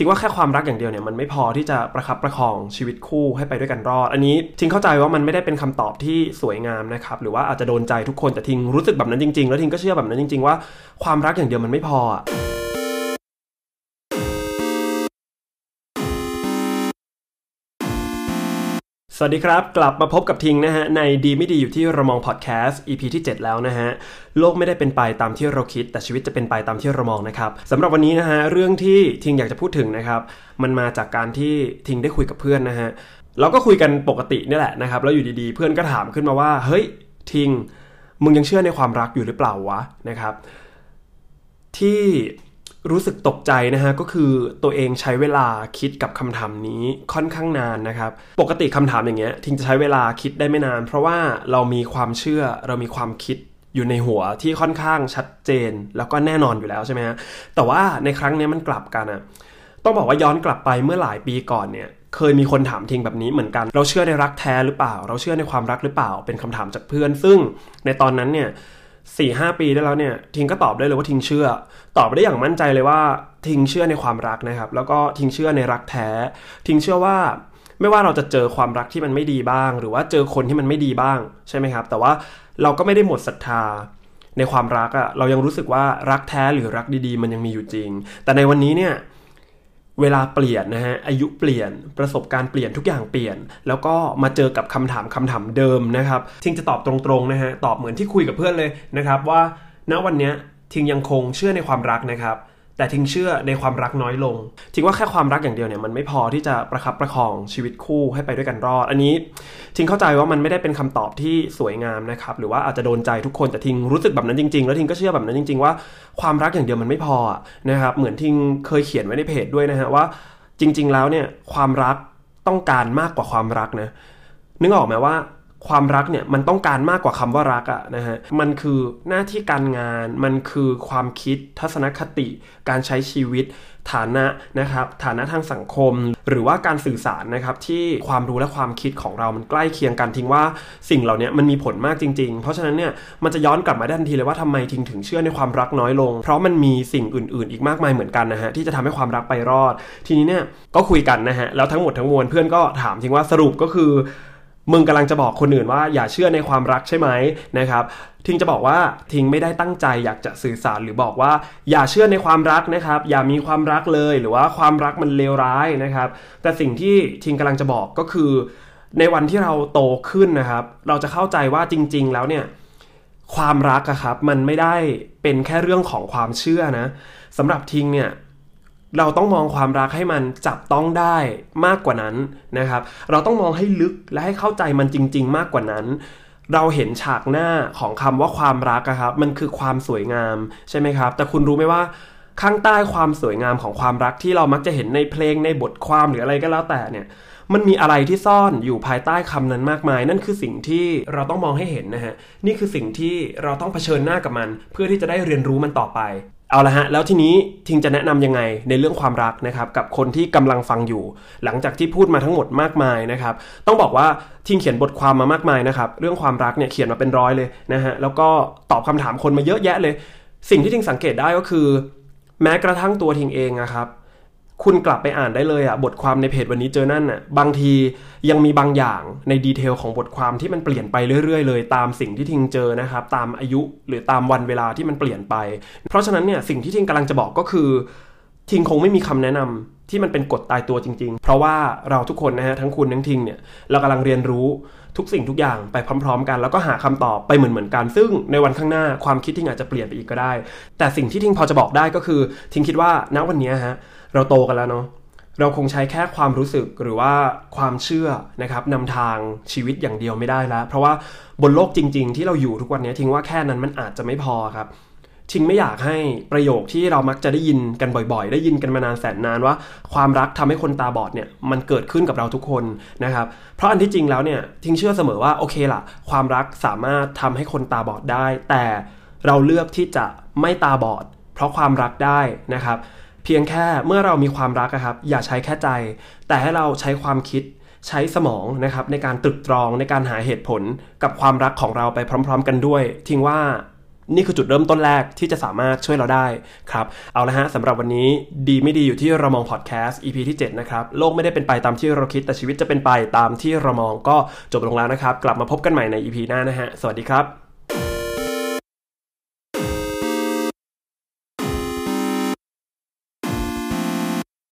ทิ้งว่าแค่ความรักอย่างเดียวเนี่ยมันไม่พอที่จะประคับประคองชีวิตคู่ให้ไปด้วยกันรอด อันนี้ทิ้งเข้าใจว่ามันไม่ได้เป็นคำตอบที่สวยงามนะครับหรือว่าอาจจะโดนใจทุกคนแต่ทิ้งรู้สึกแบบนั้นจริง ๆ แล้วทิ้งก็เชื่อแบบนั้นจริง ๆ ว่าความรักอย่างเดียวมันไม่พอ สวัสดีครับ กลับมาพบกับทิงนะฮะ ในดีไม่ดีอยู่ที่เรามองพอดแคสต์ EP ที่ 7 แล้วนะฮะ โลกไม่ได้เป็นไปตามที่เราคิด แต่ชีวิตจะเป็นไปตามที่เรามองนะครับสำหรับวันนี้นะฮะ เรื่องที่ทิงอยากจะพูดถึงนะครับ มันมาจากการที่ทิงได้คุยกับเพื่อนนะฮะเราก็คุยกันปกตินี่แหละนะครับ แล้วอยู่ดีๆ เพื่อนก็ถามขึ้นมาว่า เฮ้ยทิง มึงยังเชื่อในความรักอยู่หรือเปล่าวะนะครับ ที่ รู้สึกตกใจนะฮะก็คือตัวเองใช้เวลาคิดกับคำถามนี้ค่อนข้างนานนะครับ ปกติคำถามอย่างเงี้ยทิ้งจะใช้เวลาคิดได้ไม่นาน เพราะว่าเรามีความเชื่อเรามีความคิดอยู่ในหัวที่ค่อนข้างชัดเจน แล้วก็แน่นอนอยู่แล้วใช่ไหมฮะแต่ว่าในครั้งนี้มันกลับกันอะต้องบอกว่าย้อนกลับไปเมื่อหลายปีก่อนเนี่ยเคยมีคนถามทิงแบบนี้เหมือนกัน เราเชื่อในรักแท้หรือเปล่า เราเชื่อในความรักหรือเปล่า เป็นคำถามจากเพื่อน ซึ่งในตอนนั้นเนี่ย สี่ห้าปีได้แล้วเนี่ยทิงก็ตอบได้เลยว่าทิงเชื่อ ตอบได้อย่างมั่นใจเลยว่าทิงเชื่อในความรักนะครับ แล้วก็ทิงเชื่อในรักแท้ ทิงเชื่อว่าไม่ว่าเราจะเจอความรักที่มันไม่ดีบ้าง หรือว่าเจอคนที่มันไม่ดีบ้างใช่ไหมครับ แต่ว่าเราก็ไม่ได้หมดศรัทธาในความรักอะ่ะเรายังรู้สึกว่ารักแท้หรือรักดีๆ มันยังมีอยู่จริง แต่ในวันนี้เนี่ย เวลาเปลี่ยนนะฮะอายุเปลี่ยนประสบการณ์เปลี่ยนทุกอย่างเปลี่ยน แล้วก็มาเจอกับคำถามคำถามเดิมนะครับทิงจะตอบตรงๆนะฮะตอบเหมือนที่คุยกับเพื่อนเลยนะครับว่าณวันนี้ทิงยังคงเชื่อในความรักนะครับ แต่ทิงเชื่อในความรักน้อยลงทิงว่าแค่ความรักอย่างเดียวเนี่ยมันไม่พอที่จะประคับประคองชีวิตคู่ให้ไปด้วยกันรอด อันนี้ทิงเข้าใจว่ามันไม่ได้เป็นคำตอบที่สวยงามนะครับหรือว่าอาจจะโดนใจทุกคนแต่ทิงรู้สึกแบบนั้นจริง ๆ แล้วทิงก็เชื่อแบบนั้นจริง ๆ ว่าความรักอย่างเดียวมันไม่พอนะครับเหมือนทิงเคยเขียนไว้ในเพจด้วยนะฮะว่า จริง ๆ แล้วเนี่ยความรักต้องการมากกว่าความรักนะนึกออกไหมว่า ความรักเนี่ยมันต้องการมากกว่าคำว่ารักอะนะฮะ มันคือหน้าที่การงาน มันคือความคิดทัศนคติ การใช้ชีวิต ฐานะนะครับ ฐานะทางสังคม หรือว่าการสื่อสารนะครับที่ความรู้และความคิดของเรา มันใกล้เคียงกันทิ้งว่าสิ่งเหล่านี้มันมีผลมากจริง ๆ เพราะฉะนั้นเนี่ยมันจะย้อนกลับมาได้ทันทีเลยว่าทำไมทิ้งถึงเชื่อในความรักน้อยลง เพราะมันมีสิ่งอื่น ๆ อีกมากมายเหมือนกันนะฮะที่จะทำให้ความรักไปรอด ทีนี้เนี่ยก็คุยกันนะฮะแล้วทั้งหมดทั้งมวลเพื่อนก็ถามทิ้งว่าสรุปก็คือ มึงกำลังจะบอกคนอื่นว่าอย่าเชื่อในความรักใช่ไหมนะครับทิงจะบอกว่าทิงไม่ได้ตั้งใจอยากจะสื่อสารหรือบอกว่า อย่าเชื่อในความรักนะครับ อย่ามีความรักเลยหรือว่าความรักมันเลวร้ายนะครับ แต่สิ่งที่ทิงกำลังจะบอกก็คือ ในวันที่เราโตขึ้นนะครับ เราจะเข้าใจว่าจริง ๆ แล้วเนี่ยความรักอะครับมันไม่ได้เป็นแค่เรื่องของความเชื่อนะสำหรับทิงเนี่ย เราต้องมองความรักให้มันจับต้องได้มากกว่านั้นนะครับ เราต้องมองให้ลึกและให้เข้าใจมันจริง ๆ มากกว่านั้น เราเห็นฉากหน้าของคำว่าความรักครับ มันคือความสวยงามใช่ไหมครับ แต่คุณรู้ไหมว่าข้างใต้ความสวยงามของความรักที่เรามักจะเห็นในเพลงในบทความหรืออะไรก็แล้วแต่เนี่ยมันมีอะไรที่ซ่อนอยู่ภายใต้คำนั้นมากมาย นั่นคือสิ่งที่เราต้องมองให้เห็นนะฮะ นี่คือสิ่งที่เราต้องเผชิญหน้ากับมัน เพื่อที่จะได้เรียนรู้มันต่อไป เอาละฮะแล้วทีนี้ทิงจะแนะนํำยังไงในเรื่องความรักนะครับกับคนที่กำลังฟังอยู่ หลังจากที่พูดมาทั้งหมดมากมายนะครับต้องบอกว่าทิงเขียนบทความมามากมายนะครับเรื่องความรักเนี่ยเขียนมาเป็นร้อยเลยนะฮะแล้วก็ตอบคำถามคนมาเยอะแยะเลย สิ่งที่ทิงสังเกตได้ก็คือ แม้กระทั่งตัวทิงเองนะครับ คุณกลับไปอ่านได้เลยอะบทความในเพจวันนี้เจอนั่นอะบางทียังมีบางอย่างในดีเทลของบทความที่มันเปลี่ยนไปเรื่อยๆ เลยตามสิ่งที่ทิงเจอนะครับ ตามอายุหรือตามวันเวลาที่มันเปลี่ยนไป เพราะฉะนั้นเนี่ยสิ่งที่ทิงกำลังจะบอกก็คือ ทิงคงไม่มีคำแนะนำที่มันเป็นกฎตายตัวจริง ๆ เพราะว่าเราทุกคนนะฮะทั้งคุณทั้งทิงเนี่ยเรากำลังเรียนรู้ทุกสิ่งทุกอย่างไปพร้อม ๆ กัน แล้วก็หาคำตอบไปเหมือนๆกัน ซึ่งในวันข้างหน้าความคิดทิงอาจจะเปลี่ยนไปอีกก็ได้ แต่สิ่งที่ทิงพอจะบอกได้ก็คือ ทิงคิดว่าณวันนี้ฮะ เราโตกันแล้วเนาะเราคงใช้แค่ความรู้สึกหรือว่าความเชื่อนะครับนำทางชีวิตอย่างเดียวไม่ได้แล้ว เพราะว่าบนโลกจริง ๆ ที่เราอยู่ทุกวันนี้ทิ้งว่าแค่นั้นมันอาจจะไม่พอครับทิ้งไม่อยากให้ประโยคที่เรามักจะได้ยินกันบ่อยๆ ได้ยินกันมานานแสนนานว่า ความรักทำให้คนตาบอดเนี่ยมันเกิดขึ้นกับเราทุกคนนะครับ เพราะอันที่จริงแล้วเนี่ยทิ้งเชื่อเสมอว่าโอเคล่ะ ความรักสามารถทำให้คนตาบอดได้ แต่เราเลือกที่จะไม่ตาบอด เพราะความรักได้นะครับ พียงแค่เมื่อเรามีความรักครับอย่าใช้แค่ใจ แต่ให้เราใช้ความคิดใช้สมองนะครับในการตรึกตรองในการหาเหตุผลกับความรักของเราไปพร้อม ๆ กันด้วย ทิ้งว่านี่คือจุดเริ่มต้นแรกที่จะสามารถช่วยเราได้ครับ เอาละฮะสำหรับวันนี้ดีไม่ดีอยู่ที่เรามองพอดแคสต์ EP ที่ 7 นะครับ โลกไม่ได้เป็นไปตามที่เราคิดแต่ชีวิตจะเป็นไปตามที่เรามองก็จบลงแล้วนะครับ กลับมาพบกันใหม่ใน EP หน้านะฮะสวัสดีครับ